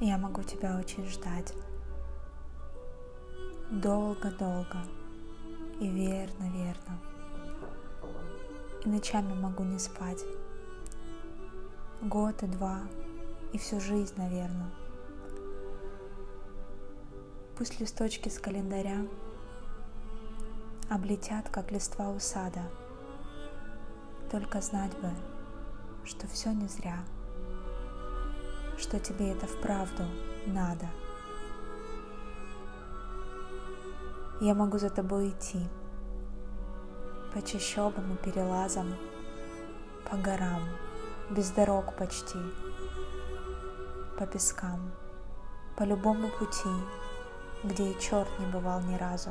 Я могу тебя очень ждать. Долго-долго. И верно-верно. И ночами могу не спать. Год и два, и всю жизнь, наверное. Пусть листочки с календаря облетят, как листва у сада. Только знать бы, что все не зря, что тебе это вправду надо. Я могу за тобой идти по чащобам и перелазам, по горам, без дорог почти, по пескам, по любому пути, где и черт не бывал ни разу.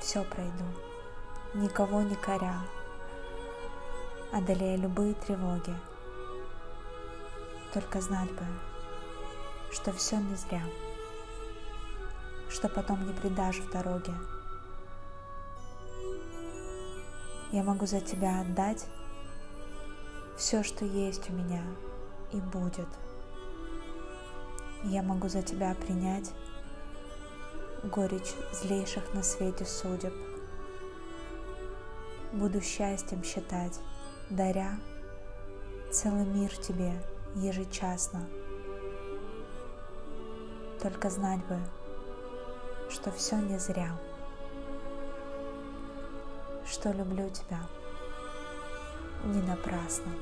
Все пройду, никого не коря, одолея любые тревоги. Только знать бы, что все не зря, что потом не предашь в дороге. Я могу за тебя отдать все, что есть у меня и будет. Я могу за тебя принять горечь злейших на свете судеб. Буду счастьем считать, даря целый мир тебе ежечасно. Только знать бы, что все не зря, что люблю тебя не напрасно.